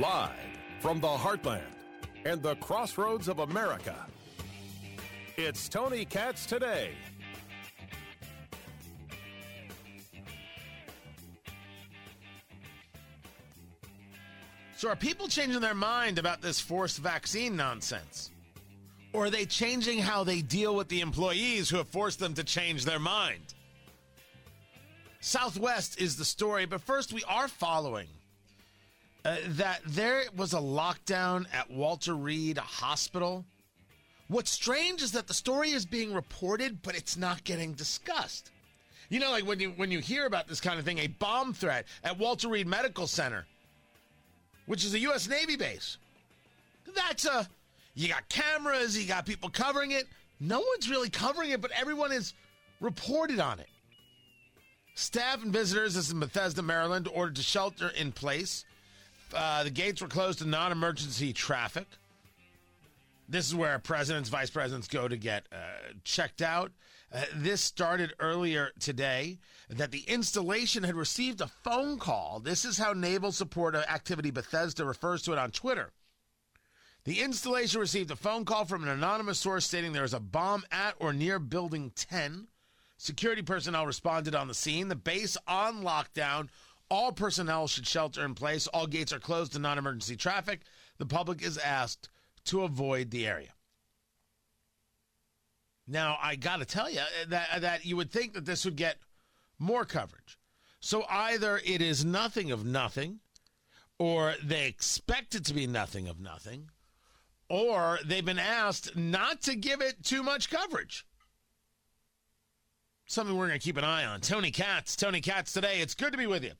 Live from the heartland and the crossroads of America, it's Tony Katz today. So, are people changing their mind about this forced vaccine nonsense? Or are they changing how they deal with the employees who have forced them to change their mind? Southwest is the story, but first, we are following uh, that there was a lockdown at Walter Reed Hospital. What's strange is that the story is being reported, but it's not getting discussed. You know, like when you when you hear about this kind of thing, a bomb threat at Walter Reed Medical Center, which is a U.S. Navy base. That's a you got cameras, you got people covering it. No one's really covering it, but everyone is reported on it. Staff and visitors, is in Bethesda, Maryland, ordered to shelter in place. Uh, the gates were closed to non emergency traffic. This is where presidents, vice presidents go to get uh, checked out. Uh, this started earlier today that the installation had received a phone call. This is how Naval Support Activity Bethesda refers to it on Twitter. The installation received a phone call from an anonymous source stating there is a bomb at or near Building 10. Security personnel responded on the scene. The base on lockdown. All personnel should shelter in place. All gates are closed to non emergency traffic. The public is asked to avoid the area. Now, I got to tell you eh, that, eh, that you would think that this would get more coverage. So either it is nothing of nothing, or they expect it to be nothing of nothing, or they've been asked not to give it too much coverage. Something we're going to keep an eye on. Tony Katz, Tony Katz today. It's good to be with you.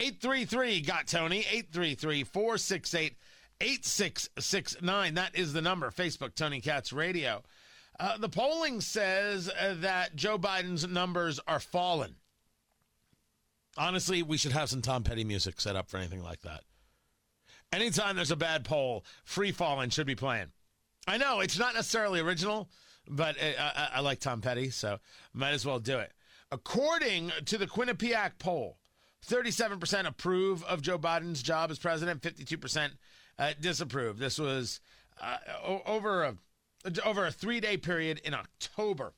833 got Tony, 833 468 8669. That is the number. Facebook, Tony Katz Radio. Uh, the polling says uh, that Joe Biden's numbers are falling. Honestly, we should have some Tom Petty music set up for anything like that. Anytime there's a bad poll, free falling should be playing. I know it's not necessarily original, but uh, I, I, like Tom Petty, so might as well do it. According to the Quinnipiac poll, 37% approve of Joe Biden's job as president, 52% uh, disapprove. This was uh, over a over a three day period in October.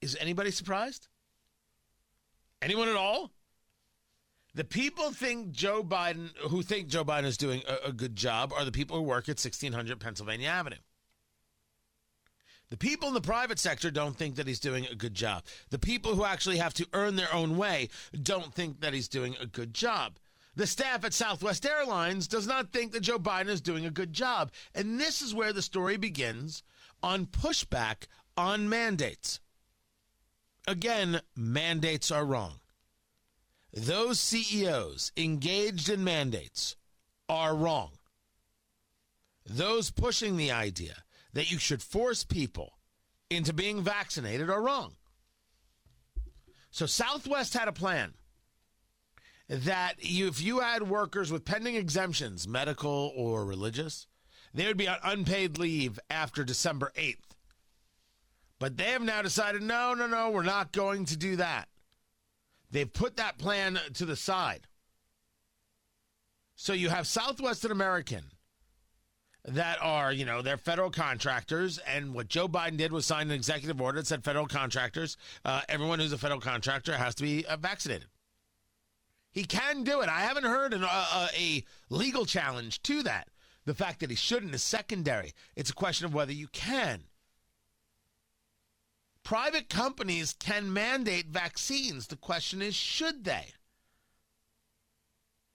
Is anybody surprised? Anyone at all? The people think Joe Biden, who think Joe Biden is doing a, a, good job, are the people who work at 1600 Pennsylvania Avenue. The people in the private sector don't think that he's doing a good job. The people who actually have to earn their own way don't think that he's doing a good job. The staff at Southwest Airlines does not think that Joe Biden is doing a good job. And this is where the story begins on pushback on mandates. Again, mandates are wrong. Those CEOs engaged in mandates are wrong. Those pushing the idea that you should force people into being vaccinated are wrong. So Southwest had a plan that if you had workers with pending exemptions, medical or religious, they would be on unpaid leave after December 8th. But they have now decided no, no, no, we're not going to do that. They've put that plan to the side. So you have Southwest and American that are, you know, they're federal contractors. And what Joe Biden did was sign an executive order that said federal contractors, uh, everyone who's a federal contractor has to be uh, vaccinated. He can do it. I haven't heard an, uh, a legal challenge to that. The fact that he shouldn't is secondary. It's a question of whether you can. Private companies can mandate vaccines. The question is, should they?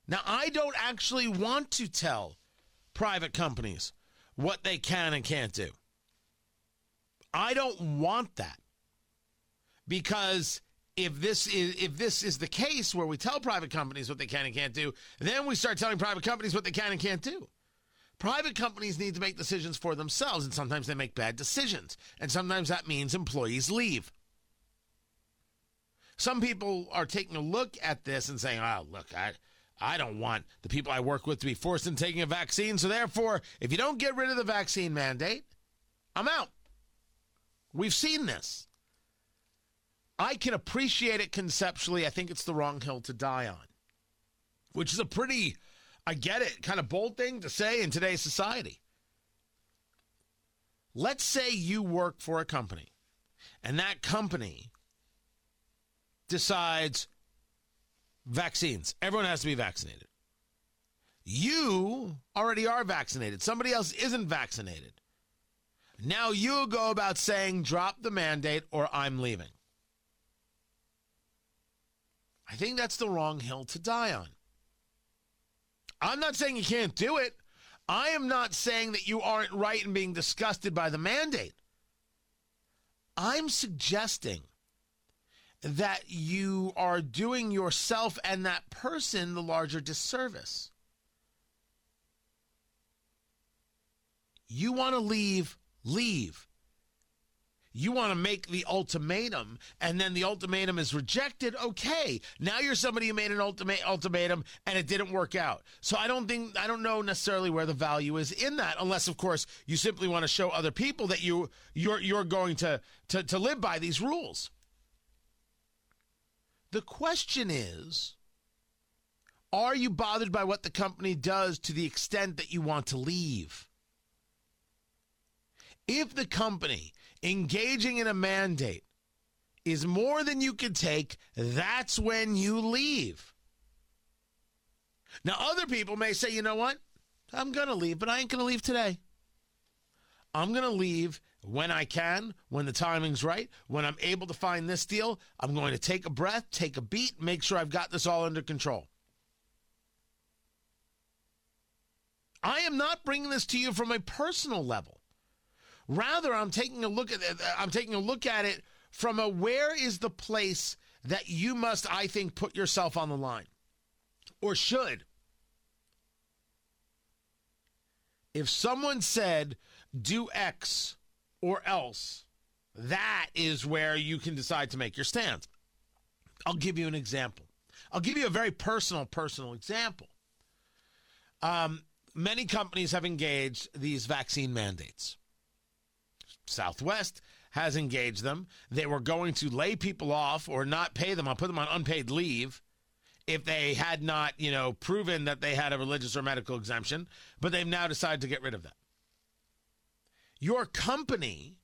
Now, I don't actually want to tell private companies what they can and can't do. I don't want that. Because if this is if this is the case where we tell private companies what they can and can't do, then we start telling private companies what they can and can't do. Private companies need to make decisions for themselves, and sometimes they make bad decisions. And sometimes that means employees leave. Some people are taking a look at this and saying, oh, look, I, I don't want the people I work with to be forced into taking a vaccine. So therefore, if you don't get rid of the vaccine mandate, I'm out. We've seen this. I can appreciate it conceptually. I think it's the wrong hill to die on. which is a pretty, I get it, kind of bold thing to say in today's society. Let's say you work for a company and that company decides vaccines, everyone has to be vaccinated. You already are vaccinated, somebody else isn't vaccinated. Now you go about saying, drop the mandate or I'm leaving. I think that's the wrong hill to die on. I'm not saying you can't do it. I am not saying that you aren't right in being disgusted by the mandate. I'm suggesting that you are doing yourself and that person the larger disservice. You want to leave, leave. You want to make the ultimatum, and then the ultimatum is rejected. Okay, now you're somebody who made an ultimate ultimatum, and it didn't work out. So I don't think I don't know necessarily where the value is in that, unless of course you simply want to show other people that you you're you're going to to, to live by these rules. The question is, are you bothered by what the company does to the extent that you want to leave? If the company engaging in a mandate is more than you can take, that's when you leave. Now, other people may say, you know what? I'm going to leave, but I ain't going to leave today. I'm going to leave when I can, when the timing's right, when I'm able to find this deal. I'm going to take a breath, take a beat, make sure I've got this all under control. I am not bringing this to you from a personal level. Rather, I'm taking a look at I'm taking a look at it from a where is the place that you must, I think, put yourself on the line, or should. If someone said, do X or else, that is where you can decide to make your stance. I'll give you an example. I'll give you a very personal, personal example. Um, many companies have engaged these vaccine mandates. Southwest has engaged them. They were going to lay people off or not pay them, I'll put them on unpaid leave if they had not, you know, proven that they had a religious or medical exemption, but they've now decided to get rid of that. Your company,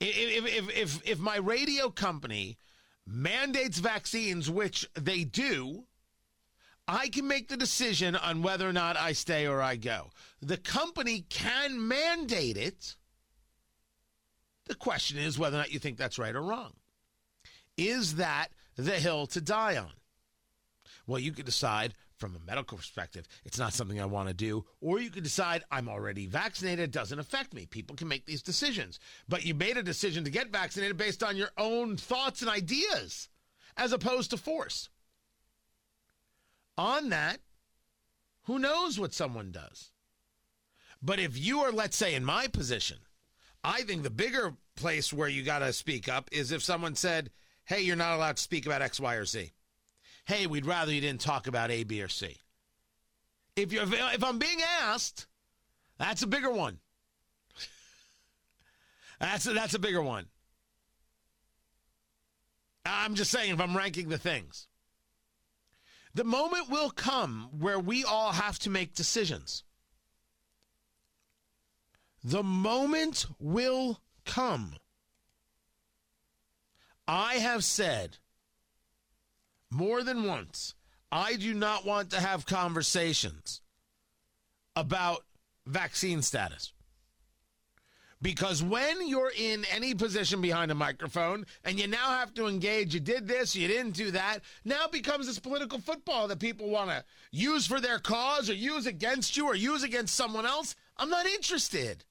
if, if, if, if my radio company mandates vaccines, which they do, I can make the decision on whether or not I stay or I go. The company can mandate it the question is whether or not you think that's right or wrong. Is that the hill to die on? Well, you could decide from a medical perspective, it's not something I want to do. Or you could decide I'm already vaccinated, it doesn't affect me. People can make these decisions. But you made a decision to get vaccinated based on your own thoughts and ideas as opposed to force. On that, who knows what someone does? But if you are, let's say, in my position, I think the bigger place where you got to speak up is if someone said, hey, you're not allowed to speak about X, Y, or Z. Hey, we'd rather you didn't talk about A, B, or C. If, you're, if I'm being asked, that's a bigger one. that's, a, that's a bigger one. I'm just saying, if I'm ranking the things. The moment will come where we all have to make decisions. The moment will come. I have said more than once, I do not want to have conversations about vaccine status. Because when you're in any position behind a microphone and you now have to engage, you did this, you didn't do that, now becomes this political football that people want to use for their cause or use against you or use against someone else. I'm not interested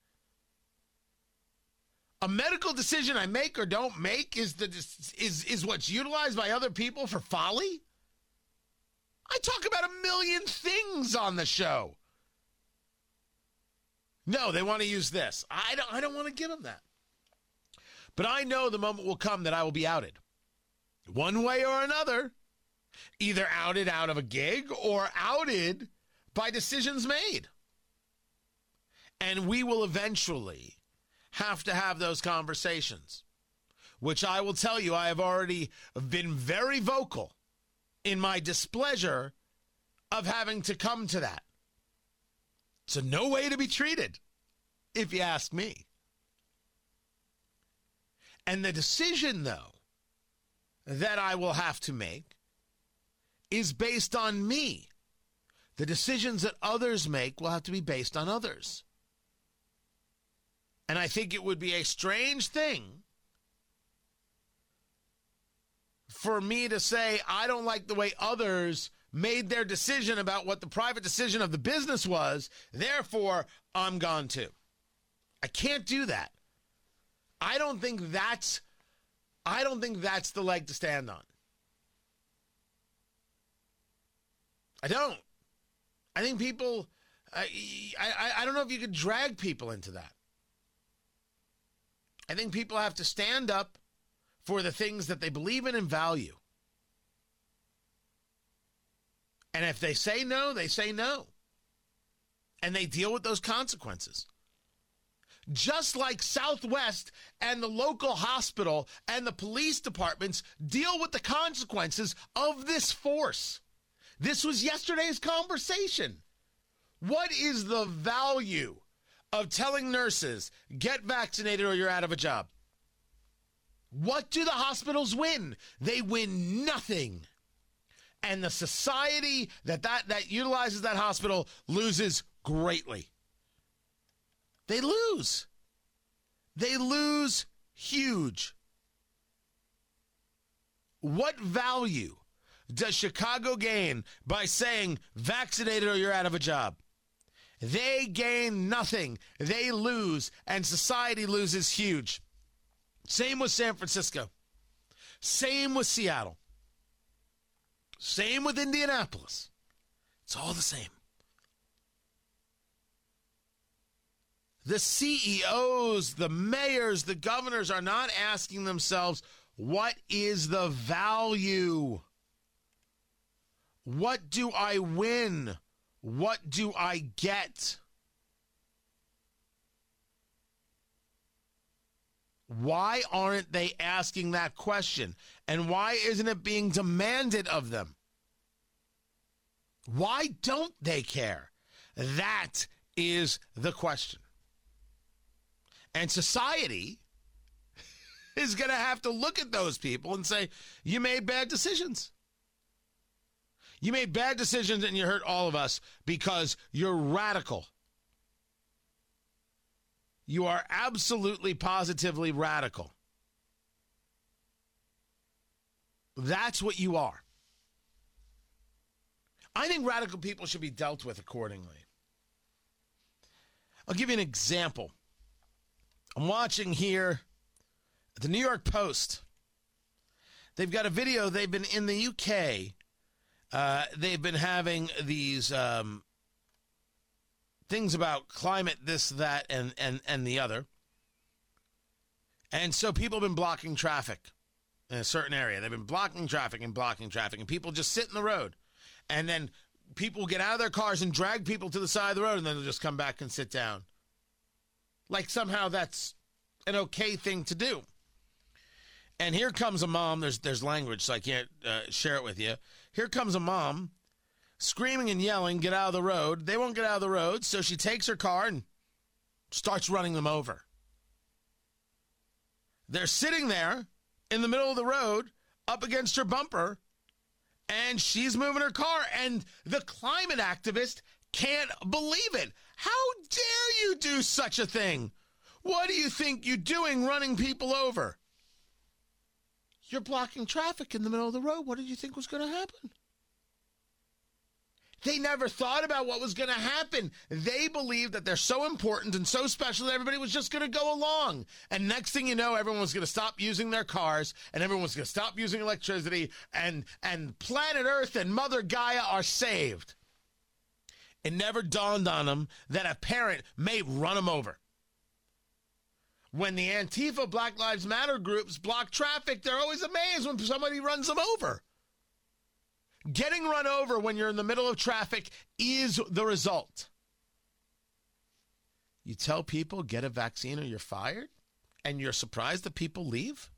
a medical decision I make or don't make is the is is what's utilized by other people for folly? I talk about a million things on the show. No, they want to use this. I don't I don't want to give them that. But I know the moment will come that I will be outed. One way or another. Either outed out of a gig or outed by decisions made. And we will eventually have to have those conversations, which I will tell you, I have already been very vocal in my displeasure of having to come to that. It's a no way to be treated, if you ask me. And the decision, though, that I will have to make is based on me. The decisions that others make will have to be based on others. And I think it would be a strange thing for me to say, I don't like the way others made their decision about what the private decision of the business was. Therefore, I'm gone too. I can't do that. I don't think that's I don't think that's the leg to stand on. I don't. I think people I, I I don't know if you could drag people into that. I think people have to stand up for the things that they believe in and value. And if they say no, they say no. And they deal with those consequences. Just like Southwest and the local hospital and the police departments deal with the consequences of this force. This was yesterday's conversation. What is the value of telling nurses, get vaccinated or you're out of a job? What do the hospitals win? They win nothing. And the society that, that, that utilizes that hospital loses greatly. They lose. They lose huge. What value does Chicago gain by saying vaccinated or you're out of a job? They gain nothing. They lose, and society loses huge. Same with San Francisco. Same with Seattle. Same with Indianapolis. It's all the same. The CEOs, the mayors, the governors are not asking themselves, what is the value? What do I win? What do I get? Why aren't they asking that question? And why isn't it being demanded of them? Why don't they care? That is the question. And society is going to have to look at those people and say, you made bad decisions. You made bad decisions and you hurt all of us because you're radical. You are absolutely positively radical. That's what you are. I think radical people should be dealt with accordingly. I'll give you an example. I'm watching here the New York Post. They've got a video. They've been in the UK. Uh, they've been having these um, things about climate, this, that, and, and, and the other. And so people have been blocking traffic in a certain area. They've been blocking traffic and blocking traffic, and people just sit in the road. And then people get out of their cars and drag people to the side of the road, and then they'll just come back and sit down. Like somehow that's an okay thing to do. And here comes a mom. There's there's language, so I can't uh, share it with you. Here comes a mom screaming and yelling, get out of the road. They won't get out of the road, so she takes her car and starts running them over. They're sitting there in the middle of the road up against her bumper, and she's moving her car, and the climate activist can't believe it. How dare you do such a thing? What do you think you're doing running people over? You're blocking traffic in the middle of the road. What did you think was going to happen? They never thought about what was going to happen. They believed that they're so important and so special that everybody was just going to go along. And next thing you know, everyone was going to stop using their cars and everyone was going to stop using electricity and and planet Earth and Mother Gaia are saved. It never dawned on them that a parent may run them over. When the Antifa Black Lives Matter groups block traffic, they're always amazed when somebody runs them over. Getting run over when you're in the middle of traffic is the result. You tell people get a vaccine or you're fired, and you're surprised that people leave?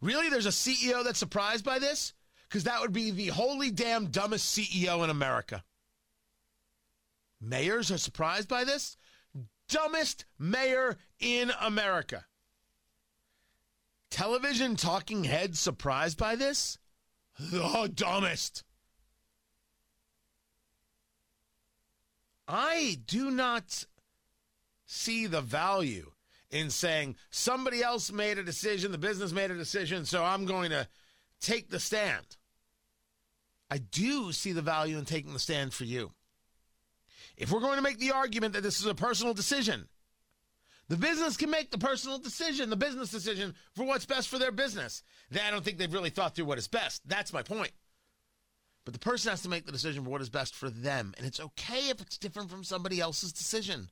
Really? There's a CEO that's surprised by this? because that would be the holy damn dumbest CEO in America. Mayors are surprised by this? Dumbest mayor in America. Television talking heads surprised by this? The dumbest. I do not see the value in saying somebody else made a decision, the business made a decision, so I'm going to take the stand. I do see the value in taking the stand for you. If we're going to make the argument that this is a personal decision, the business can make the personal decision, the business decision for what's best for their business. I don't think they've really thought through what is best. That's my point. But the person has to make the decision for what is best for them. And it's okay if it's different from somebody else's decision.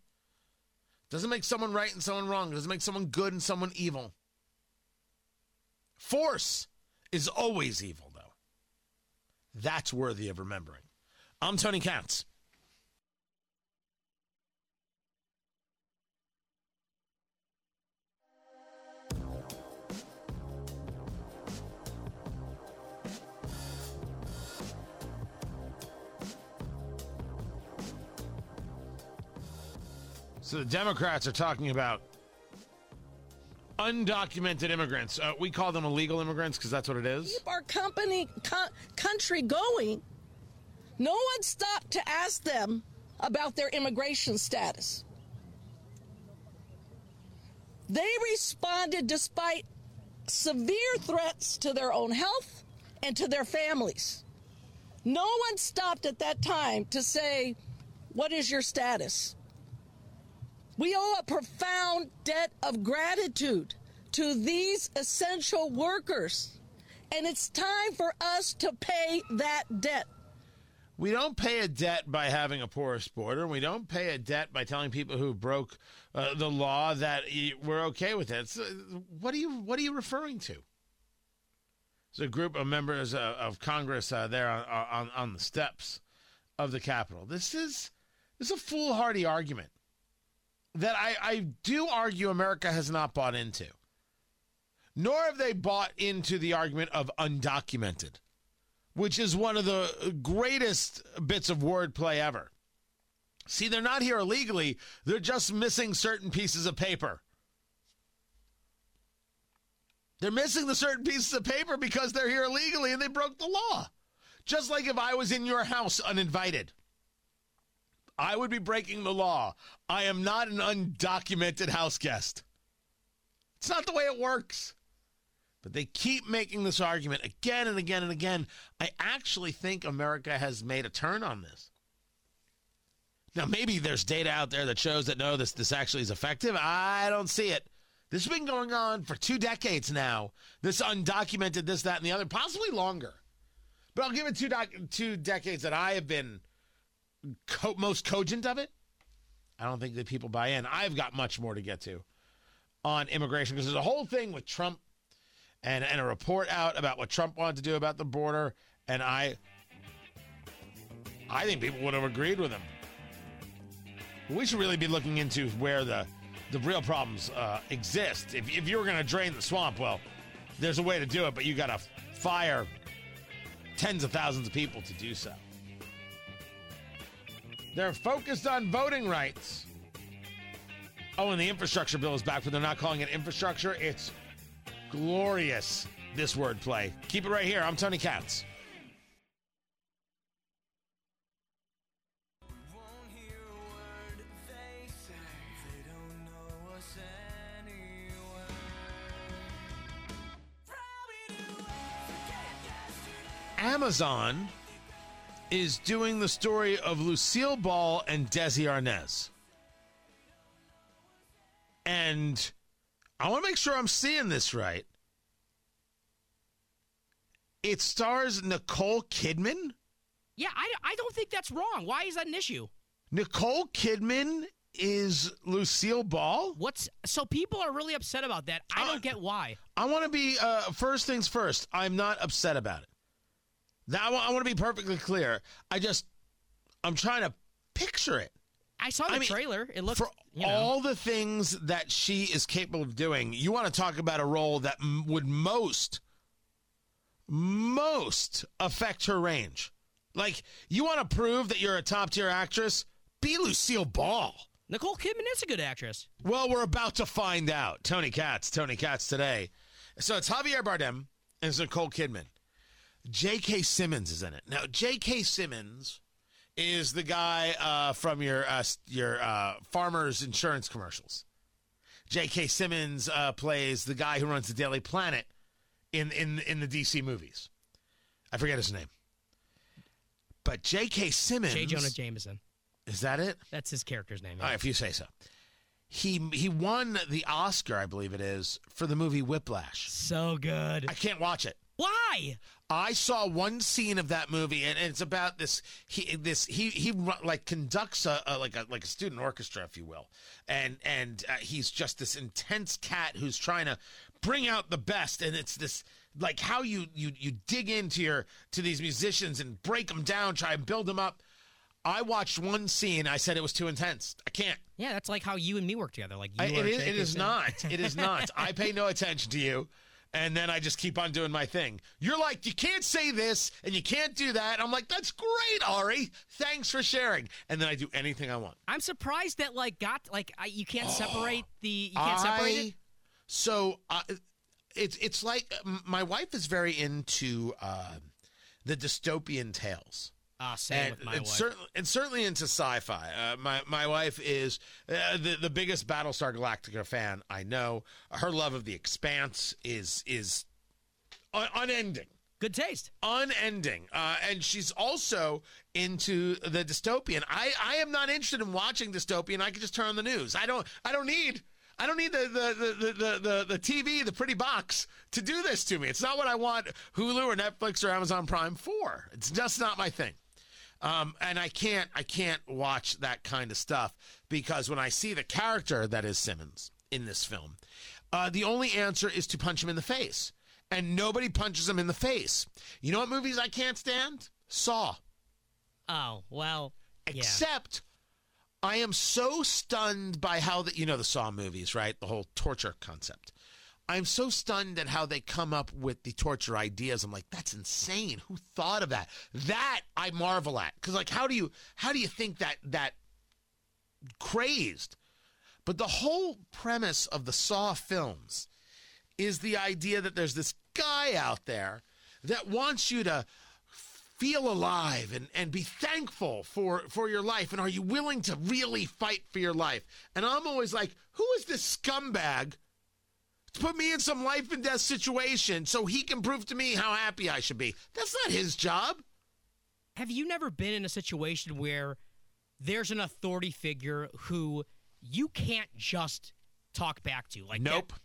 Doesn't make someone right and someone wrong. It doesn't make someone good and someone evil. Force is always evil, though. That's worthy of remembering. I'm Tony Katz. So the Democrats are talking about undocumented immigrants. Uh, we call them illegal immigrants because that's what it is. Keep our company co- country going. No one stopped to ask them about their immigration status. They responded despite severe threats to their own health and to their families. No one stopped at that time to say, What is your status? We owe a profound debt of gratitude to these essential workers, and it's time for us to pay that debt. We don't pay a debt by having a porous border. We don't pay a debt by telling people who broke uh, the law that we're okay with it. So what are you What are you referring to? There's a group of members uh, of Congress uh, there on, on on the steps of the Capitol. This is this is a foolhardy argument that I, I do argue America has not bought into. Nor have they bought into the argument of undocumented, which is one of the greatest bits of wordplay ever. See, they're not here illegally, they're just missing certain pieces of paper. They're missing the certain pieces of paper because they're here illegally and they broke the law. Just like if I was in your house uninvited. I would be breaking the law. I am not an undocumented house guest. It's not the way it works. But they keep making this argument again and again and again. I actually think America has made a turn on this. Now, maybe there's data out there that shows that no, this, this actually is effective. I don't see it. This has been going on for two decades now. This undocumented, this, that, and the other, possibly longer. But I'll give it two, doc- two decades that I have been co- most cogent of it. I don't think that people buy in. I've got much more to get to on immigration because there's a whole thing with Trump and and a report out about what Trump wanted to do about the border, and I I think people would have agreed with him. We should really be looking into where the the real problems uh, exist. If, if you were going to drain the swamp, well, there's a way to do it, but you got to fire tens of thousands of people to do so. They're focused on voting rights. Oh, and the infrastructure bill is back, but they're not calling it infrastructure. It's glorious, this wordplay. Keep it right here. I'm Tony Katz. Amazon is doing the story of Lucille Ball and Desi Arnaz. And I want to make sure I'm seeing this right. It stars Nicole Kidman. Yeah, I, I don't think that's wrong. Why is that an issue? Nicole Kidman is Lucille Ball. What's so people are really upset about that? I don't uh, get why. I want to be uh, first things first. I'm not upset about it. That I want to be perfectly clear. I just I'm trying to picture it. I saw the I mean, trailer. It looks for you know. all the things that she is capable of doing. You want to talk about a role that m- would most most affect her range. Like, you want to prove that you're a top tier actress? Be Lucille Ball. Nicole Kidman is a good actress. Well, we're about to find out. Tony Katz, Tony Katz today. So it's Javier Bardem and it's Nicole Kidman. J.K. Simmons is in it. Now, J.K. Simmons is the guy uh, from your uh, your uh, farmers insurance commercials. J.K. Simmons uh, plays the guy who runs the Daily Planet in in in the DC movies. I forget his name, but J.K. Simmons. J. Jonah Jameson. Is that it? That's his character's name. All right, if you say so. He he won the Oscar, I believe it is, for the movie Whiplash. So good. I can't watch it. Why? I saw one scene of that movie, and it's about this. He this he he like conducts a, a like a like a student orchestra, if you will, and and uh, he's just this intense cat who's trying to bring out the best, and it's this like how you you you dig into your to these musicians and break them down, try and build them up. I watched one scene. I said it was too intense. I can't. Yeah, that's like how you and me work together. Like you I, it is. It is not. It is not. I pay no attention to you, and then I just keep on doing my thing. You're like, you can't say this and you can't do that. I'm like, that's great, Ari. Thanks for sharing. And then I do anything I want. I'm surprised that like got like I, you can't separate the you can't separate it. I- So uh, it's it's like my wife is very into uh, the dystopian tales. Ah, same and, with my and wife. certainly and certainly into sci-fi. Uh, my my wife is uh, the the biggest Battlestar Galactica fan I know. Her love of the Expanse is is un- unending Good taste. unending. Uh, and she's also into the dystopian. I, I am not interested in watching dystopian. I can just turn on the news. I don't I don't need I don't need the the, the, the, the, the TV, the pretty box to do this to me. It's not what I want Hulu or Netflix or Amazon Prime for. It's just not my thing. Um, and I can't I can't watch that kind of stuff because when I see the character that is Simmons in this film, uh, the only answer is to punch him in the face, and nobody punches him in the face. You know what movies I can't stand? Saw. Oh well. Yeah. Except I am so stunned by how that you know the Saw movies, right? The whole torture concept. I'm so stunned at how they come up with the torture ideas. I'm like, that's insane. Who thought of that? That I marvel at. Cause like how do you how do you think that that crazed? But the whole premise of the Saw films is the idea that there's this guy out there that wants you to feel alive and, and be thankful for, for your life. And are you willing to really fight for your life? And I'm always like, who is this scumbag put me in some life and death situation so he can prove to me how happy I should be? That's not his job. Have you never been in a situation where there's an authority figure who you can't just talk back to? Like Nope. that-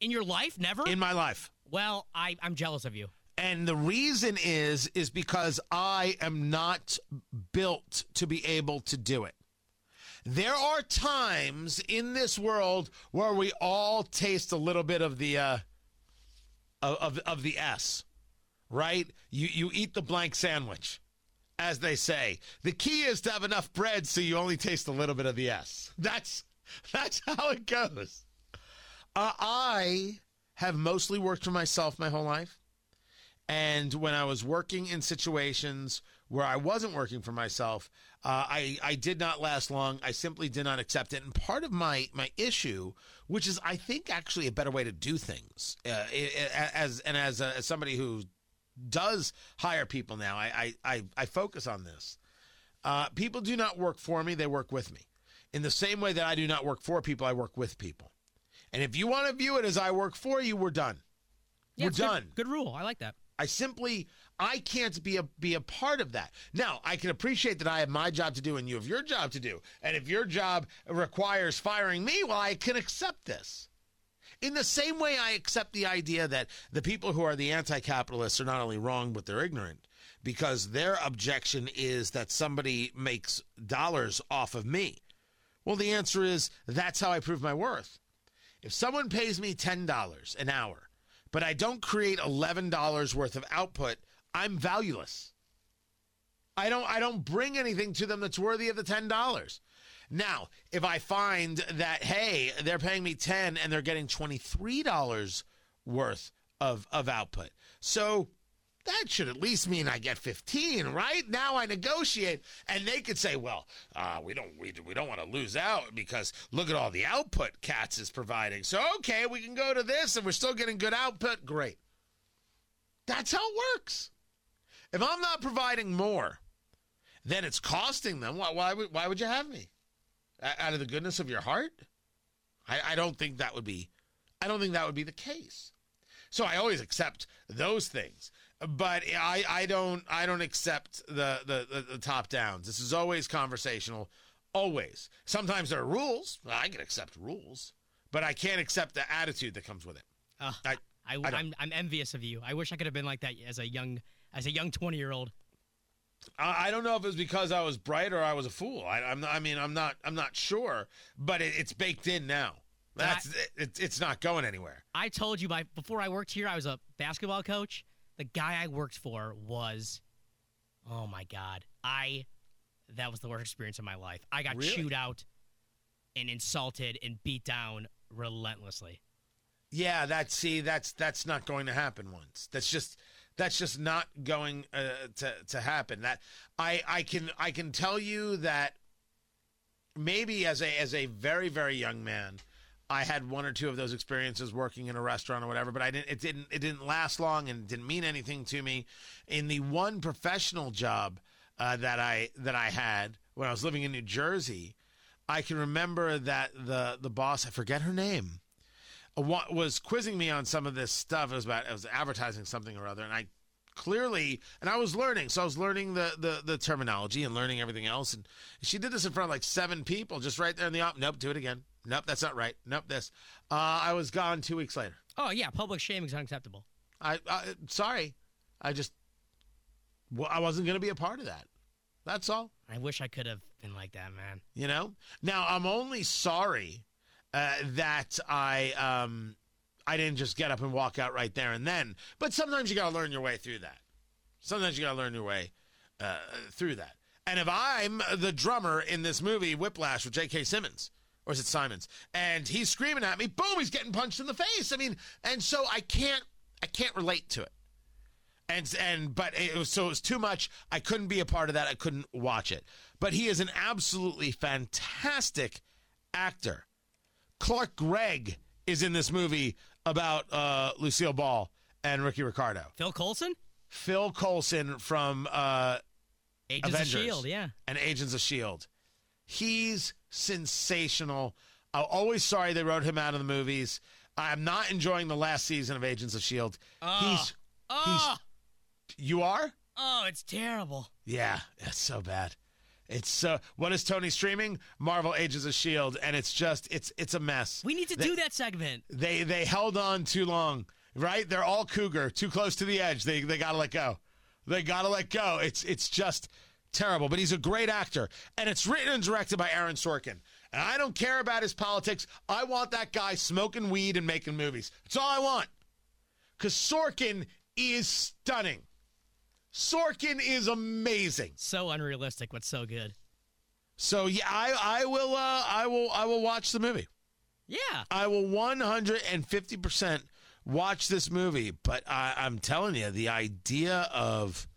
in your life, never. In my life. well, I I'm jealous of you. And the reason is is because I am not built to be able to do it. There are times in this world where we all taste a little bit of the uh, of, of the S, right? You you eat the blank sandwich, as they say. The key is to have enough bread so you only taste a little bit of the S. That's that's how it goes. Uh, I have mostly worked for myself my whole life. And when I was working in situations where I wasn't working for myself, uh, I I did not last long. I simply did not accept it. And part of my my issue, which is I think actually a better way to do things, uh, as and as, a, as somebody who does hire people now, I I I, I focus on this. Uh, people do not work for me; they work with me. In the same way that I do not work for people, I work with people. And if you want to view it as I work for you, we're done. Yeah, we're it's good- done. Good, rule. I like that. I simply I can't be a be a part of that. Now, I can appreciate that I have my job to do and you have your job to do. And if your job requires firing me, well, I can accept this. In the same way I accept the idea that the people who are the anti-capitalists are not only wrong but they're ignorant because their objection is that somebody makes dollars off of me. Well, the answer is that's how I prove my worth. If someone pays me $10 an hour, but I don't create $11 worth of output, I'm valueless. I don't I don't bring anything to them that's worthy of the $10. Now, if I find that hey, they're paying me 10 and they're getting $23 worth of of output. So that should at least mean I get 15, right? Now I negotiate, and they could say, "Well, uh, we don't we, we don't want to lose out because look at all the output Katz is providing. So okay, we can go to this, and we're still getting good output. Great. That's how it works. If I'm not providing more, then it's costing them. Why why would why would you have me? Out of the goodness of your heart? I, I don't think that would be. I don't think that would be the case. So I always accept those things, but I, I don't I don't accept the, the the the top downs. This is always conversational, always. Sometimes there are rules. I can accept rules, but I can't accept the attitude that comes with it. Uh, I- I, I I'm, I'm envious of you. I wish I could have been like that as a young as a young 20 year old. I I don't know if it was because I was bright or I was a fool. i, I'm, I mean I'm not I'm not sure, but it, it's baked in now. That's it, it's it's not going anywhere. I told you by before I worked here, I was a basketball coach. The guy I worked for was, oh my god, I that was the worst experience of my life. I got Really? chewed out and insulted and beat down relentlessly. Yeah, that see, that's that's not going to happen once. That's just that's just not going uh, to to happen. That I I can I can tell you that maybe as a as a very very young man, I had one or two of those experiences working in a restaurant or whatever, but I didn't it didn't it didn't last long and it didn't mean anything to me. In the one professional job uh, that I that I had when I was living in New Jersey, I can remember that the the boss I forget her name was quizzing me on some of this stuff. It was about it was advertising something or other, and I clearly and I was learning, so I was learning the the, the terminology and learning everything else. And she did this in front of like seven people, just right there in the op. Nope, do it again. Nope, that's not right. Nope, this. Uh, I was gone two weeks later. Oh yeah, public shaming is unacceptable. I, I sorry, I just well, I wasn't going to be a part of that. That's all. I wish I could have been like that, man. You know. Now I'm only sorry uh, that I um I didn't just get up and walk out right there and then. But sometimes you got to learn your way through that. Sometimes you got to learn your way uh, through that. And if I'm the drummer in this movie Whiplash with J.K. Simmons, or is it Simons, and he's screaming at me, boom, he's getting punched in the face. I mean, and so I can't I can't relate to it. And and but it was so it was too much. I couldn't be a part of that. I couldn't watch it. But he is an absolutely fantastic actor. Clark Gregg is in this movie about uh, Lucille Ball and Ricky Ricardo. Phil Coulson, Phil Coulson from uh, Agents Avengers of Shield, yeah. and Agents of Shield. He's sensational. I'm always sorry they wrote him out of the movies. I'm not enjoying the last season of Agents of Shield. he's Oh, you are? oh, it's terrible. Yeah, it's so bad. It's uh, so. What is Tony streaming? Marvel Agents of Shield, and it's just it's it's a mess. We need to They- do that segment. They they held on too long, right? They're all cougar, too close to the edge. They they gotta let go. They gotta let go. It's it's just terrible. But he's a great actor, and it's written and directed by Aaron Sorkin. And I don't care about his politics. I want that guy smoking weed and making movies. That's all I want. Because Sorkin is stunning. Sorkin is amazing. So unrealistic, but so good. So yeah, I I will uh, I will I will watch the movie. Yeah. I will 150% watch this movie, but I, I'm telling you, the idea of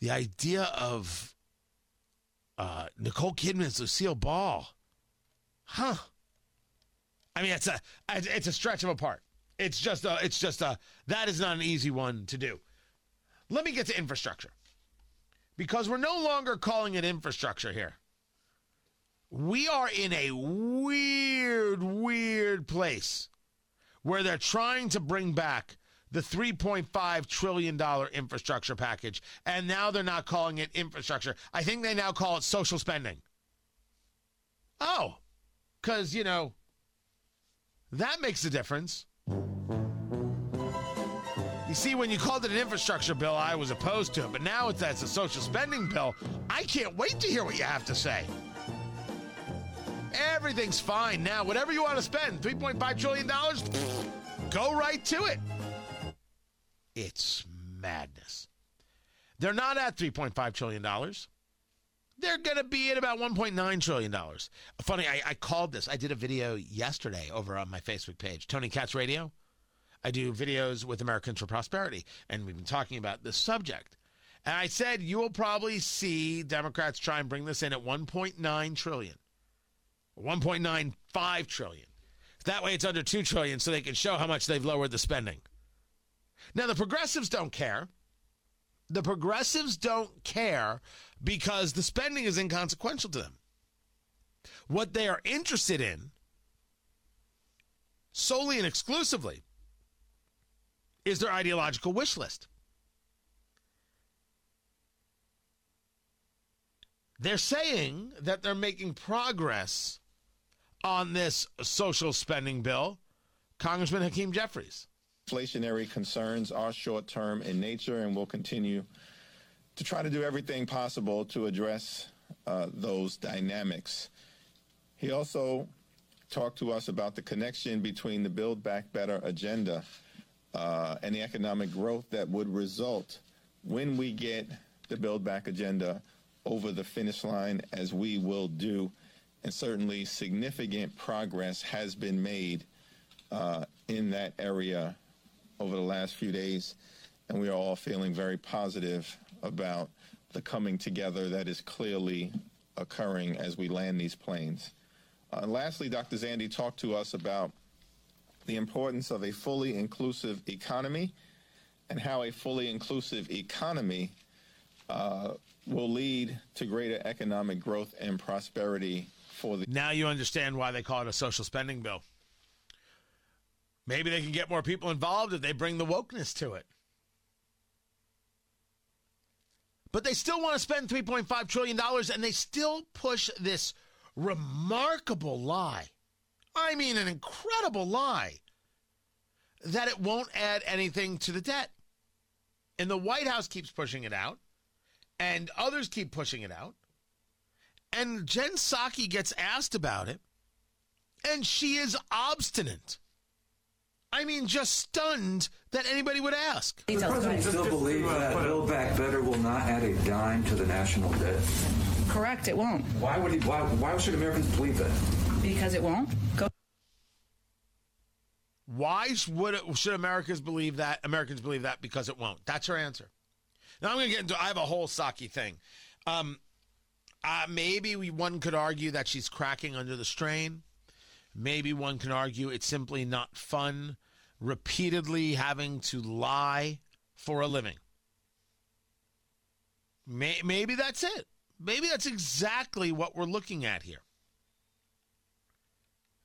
the idea of uh, Nicole Kidman as Lucille Ball, huh? I mean, it's a it's a stretch of a part. It's just a it's just a that is not an easy one to do. Let me get to infrastructure because we're no longer calling it infrastructure here we are in a weird, weird place where they're trying to bring back the $3.5 trillion infrastructure package. And now they're not calling it infrastructure. I think they now call it social spending. Oh, because, you know, that makes a difference. You see, when you called it an infrastructure bill, I was opposed to it. But now it's a social spending bill. I can't wait to hear what you have to say. Everything's fine now. Whatever you want to spend, $3.5 trillion, go right to it. It's madness. They're not at $3.5 trillion. They're going to be at about $1.9 trillion. Funny, I, I called this. I did a video yesterday over on my Facebook page, Tony Katz Radio. I do videos with Americans for Prosperity, and we've been talking about this subject. And I said you will probably see Democrats try and bring this in at 1.9 trillion, 1.95 trillion. That way, it's under two trillion, so they can show how much they've lowered the spending. Now, the progressives don't care. The progressives don't care because the spending is inconsequential to them. What they are interested in, solely and exclusively, is their ideological wish list. They're saying that they're making progress on this social spending bill. Congressman Hakeem Jeffries. Inflationary concerns are short term in nature, and we'll continue to try to do everything possible to address uh, those dynamics. He also talked to us about the connection between the Build Back Better agenda uh, and the economic growth that would result when we get the Build Back agenda over the finish line, as we will do. And certainly, significant progress has been made uh, in that area over the last few days. And we are all feeling very positive about the coming together that is clearly occurring as we land these planes. Uh, lastly, Dr. Zandi talked to us about the importance of a fully inclusive economy and how a fully inclusive economy uh, will lead to greater economic growth and prosperity for the. Now you understand why they call it a social spending bill. Maybe they can get more people involved if they bring the wokeness to it. But they still want to spend $3.5 trillion and they still push this remarkable lie. I mean, an incredible lie that it won't add anything to the debt. And the White House keeps pushing it out, and others keep pushing it out. And Jen Psaki gets asked about it, and she is obstinate. I mean, just stunned that anybody would ask. The president still believes that Build Back Better will not add a dime to the national debt. Correct, it won't. Why would he? Why, why should Americans believe that? Because it won't. Go. Why it, should Americans believe that? Americans believe that because it won't. That's her answer. Now I'm going to get into. I have a whole Psaki thing. Um, uh, maybe we, one could argue that she's cracking under the strain. Maybe one can argue it's simply not fun repeatedly having to lie for a living. May, maybe that's it. Maybe that's exactly what we're looking at here.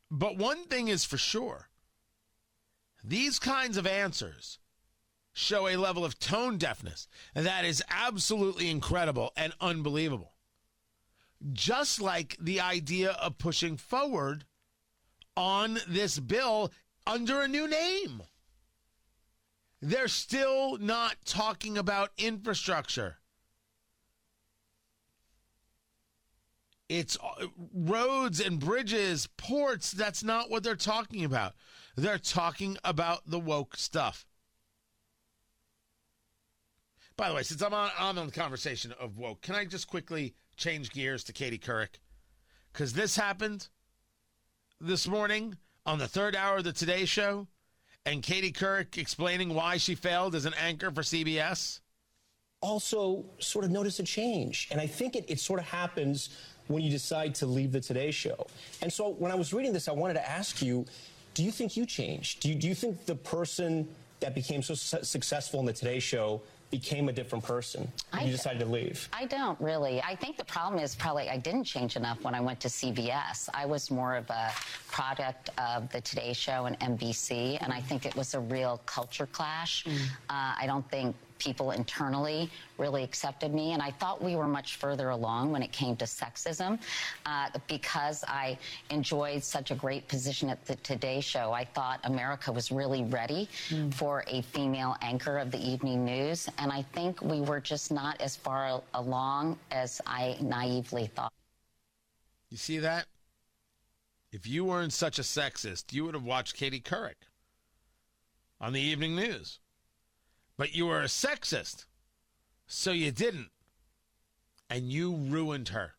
But one thing is for sure these kinds of answers show a level of tone deafness that is absolutely incredible and unbelievable. Just like the idea of pushing forward on this bill under a new name. They're still not talking about infrastructure. It's uh, roads and bridges, ports. That's not what they're talking about. They're talking about the woke stuff. By the way, since I'm on, I'm on the conversation of woke, can I just quickly change gears to Katie Couric? Because this happened this morning on the third hour of the Today Show, and Katie Couric explaining why she failed as an anchor for CBS? Also, sort of notice a change. And I think it, it sort of happens when you decide to leave the Today Show. And so when I was reading this, I wanted to ask you do you think you changed? Do you, do you think the person that became so su- successful in the Today Show became a different person when you decided to leave? I don't really. I think the problem is probably I didn't change enough when I went to CBS. I was more of a product of the Today Show and NBC, and I think it was a real culture clash. Uh, I don't think people internally really accepted me, and I thought we were much further along when it came to sexism. Uh, because I enjoyed such a great position at the Today Show, I thought America was really ready for a female anchor of the evening news, and I think we were just not as far along as I naively thought. You see that? If you weren't such a sexist, you would have watched Katie Couric on the evening news. But you were a sexist, so you didn't. And you ruined her.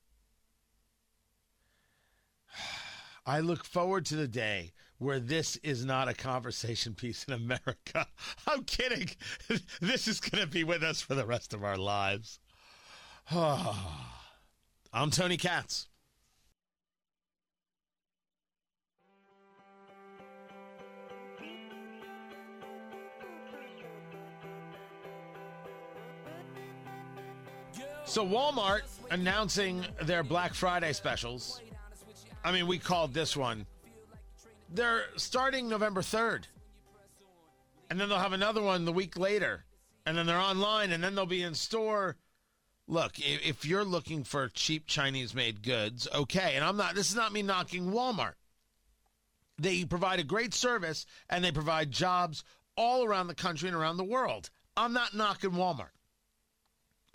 I look forward to the day where this is not a conversation piece in America. I'm kidding. This is going to be with us for the rest of our lives. I'm Tony Katz. So Walmart announcing their Black Friday specials. I mean, we called this one. They're starting November 3rd. And then they'll have another one the week later. And then they're online and then they'll be in store. Look, if you're looking for cheap Chinese made goods, okay. And I'm not, this is not me knocking Walmart. They provide a great service and they provide jobs all around the country and around the world. I'm not knocking Walmart.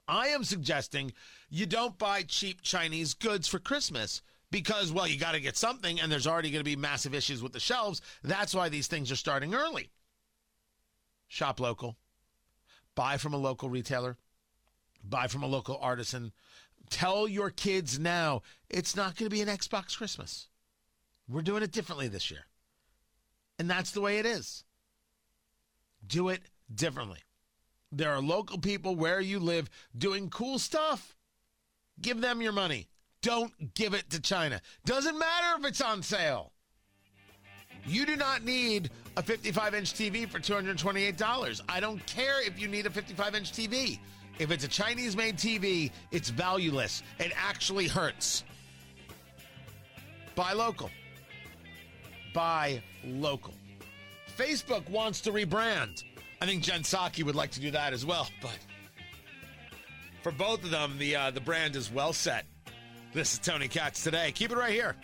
I am suggesting you don't buy cheap Chinese goods for Christmas because, well, you got to get something and there's already going to be massive issues with the shelves. That's why these things are starting early. Shop local, buy from a local retailer, buy from a local artisan. Tell your kids now it's not going to be an Xbox Christmas. We're doing it differently this year. And that's the way it is. Do it differently. There are local people where you live doing cool stuff. Give them your money. Don't give it to China. Doesn't matter if it's on sale. You do not need a 55 inch TV for $228. I don't care if you need a 55 inch TV. If it's a Chinese made TV, it's valueless. It actually hurts. Buy local. Buy local. Facebook wants to rebrand. I think Jen Psaki would like to do that as well, but for both of them, the uh, the brand is well set. This is Tony Katz today. Keep it right here.